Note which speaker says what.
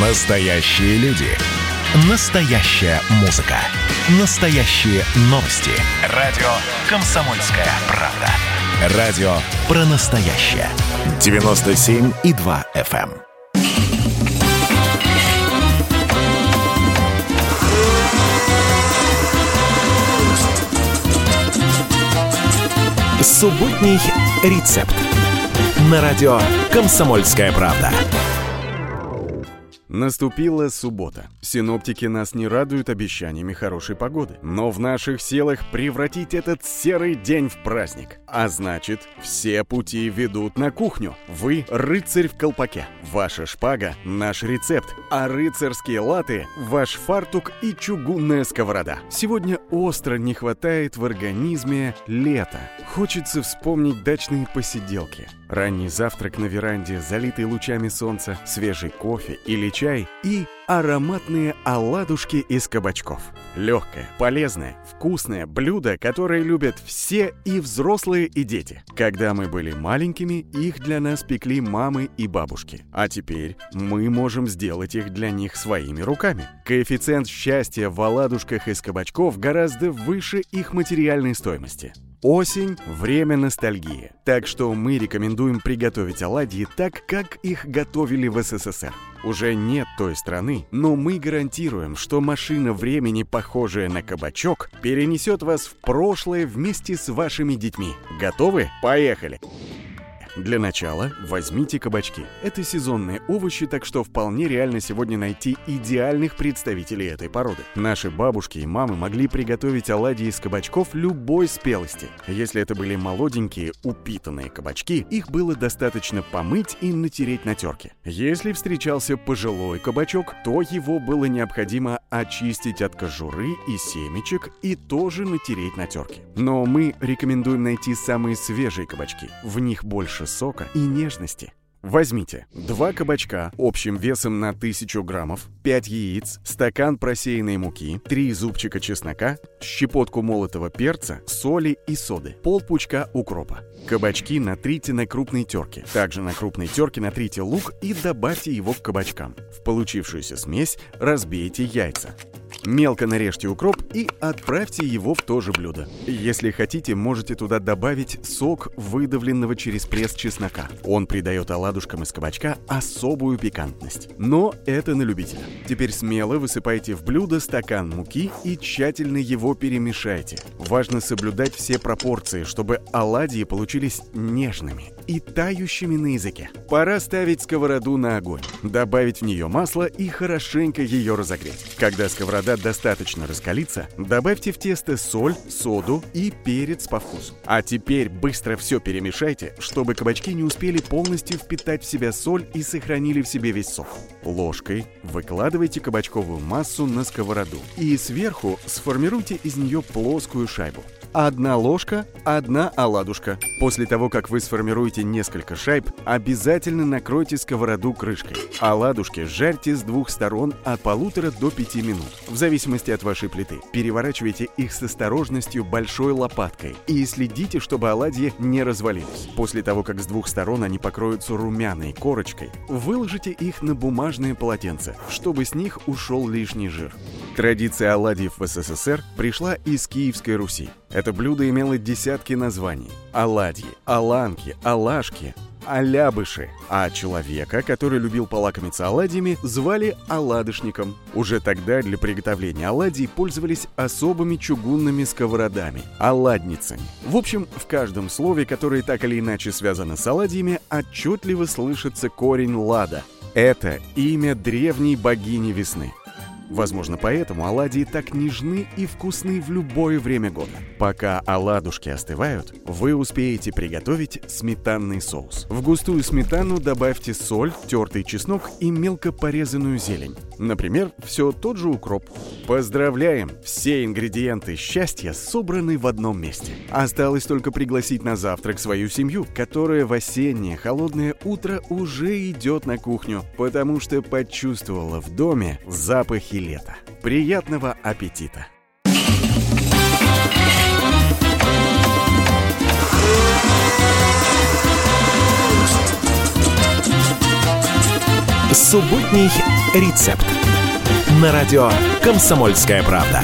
Speaker 1: Настоящие люди. Настоящая музыка. Настоящие новости. Радио «Комсомольская правда». Радио про настоящее. 97,2 FM. Субботний рецепт. На радио «Комсомольская правда».
Speaker 2: Наступила суббота. Синоптики нас не радуют обещаниями хорошей погоды. Но в наших силах превратить этот серый день в праздник. А значит, все пути ведут на кухню. Вы рыцарь в колпаке. Ваша шпага – наш рецепт. А рыцарские латы – ваш фартук и чугунная сковорода. Сегодня остро не хватает в организме лета. Хочется вспомнить дачные посиделки. Ранний завтрак на веранде, залитый лучами солнца, свежий кофе или чай и ароматные оладушки из кабачков. Легкое, полезное, вкусное блюдо, которое любят все и взрослые, и дети. Когда мы были маленькими, их для нас пекли мамы и бабушки. А теперь мы можем сделать их для них своими руками. Коэффициент счастья в оладушках из кабачков гораздо выше их материальной стоимости. Осень – время ностальгии, так что мы рекомендуем приготовить оладьи так, как их готовили в СССР. Уже нет той страны, но мы гарантируем, что машина времени, похожая на кабачок, перенесет вас в прошлое вместе с вашими детьми. Готовы? Поехали! Для начала возьмите кабачки. Это сезонные овощи, так что вполне реально сегодня найти идеальных представителей этой породы. Наши бабушки и мамы могли приготовить оладьи из кабачков любой спелости. Если это были молоденькие, упитанные кабачки, их было достаточно помыть и натереть на терке. Если встречался пожилой кабачок, то его было необходимо очистить от кожуры и семечек и тоже натереть на терке. Но мы рекомендуем найти самые свежие кабачки. В них больше сока и нежности. Возьмите два кабачка общим весом на 1000 граммов, 5 яиц, стакан просеянной муки, 3 зубчика чеснока, щепотку молотого перца, соли и соды, полпучка укропа. Кабачки натрите на крупной терке. Также на крупной терке натрите лук и добавьте его к кабачкам. В получившуюся смесь разбейте яйца. Мелко нарежьте укроп и отправьте его в то же блюдо. Если хотите, можете туда добавить сок выдавленного через пресс чеснока. Он придает оладушкам из кабачка особую пикантность. Но это на любителя. Теперь смело высыпайте в блюдо стакан муки и тщательно его перемешайте. Важно соблюдать все пропорции, чтобы оладьи получились нежными и тающими на языке. Пора ставить сковороду на огонь, добавить в нее масло и хорошенько ее разогреть. Когда сковорода достаточно раскалится, добавьте в тесто соль, соду и перец по вкусу. А теперь быстро все перемешайте, чтобы кабачки не успели полностью впитать в себя соль и сохранили в себе весь сок. Ложкой выкладывайте кабачковую массу на сковороду и сверху сформируйте из нее плоскую шайбу. Одна ложка, одна оладушка. После того, как вы сформируете несколько шайб, обязательно накройте сковороду крышкой. Оладушки жарьте с двух сторон от полутора до пяти минут, в зависимости от вашей плиты. Переворачивайте их с осторожностью большой лопаткой и следите, чтобы оладьи не развалились. После того, как с двух сторон они покроются румяной корочкой, выложите их на бумажные полотенца, чтобы с них ушел лишний жир. Традиция оладьев в СССР пришла из Киевской Руси. Это блюдо имело десятки названий. Оладьи, аланки, алашки, алябыши. А человека, который любил полакомиться оладьями, звали оладышником. Уже тогда для приготовления оладий пользовались особыми чугунными сковородами – оладницами. В общем, в каждом слове, которое так или иначе связано с оладьями, отчетливо слышится корень «лада». Это имя древней богини весны. Возможно, поэтому оладьи так нежны и вкусны в любое время года. Пока оладушки остывают, вы успеете приготовить сметанный соус. В густую сметану добавьте соль, тертый чеснок и мелко порезанную зелень. Например, все тот же укроп. Поздравляем! Все ингредиенты счастья собраны в одном месте. Осталось только пригласить на завтрак свою семью, которая в осеннее холодное утро уже идет на кухню, потому что почувствовала в доме запахи лета. Приятного аппетита!
Speaker 1: Субботний рецепт. На радио «Комсомольская правда».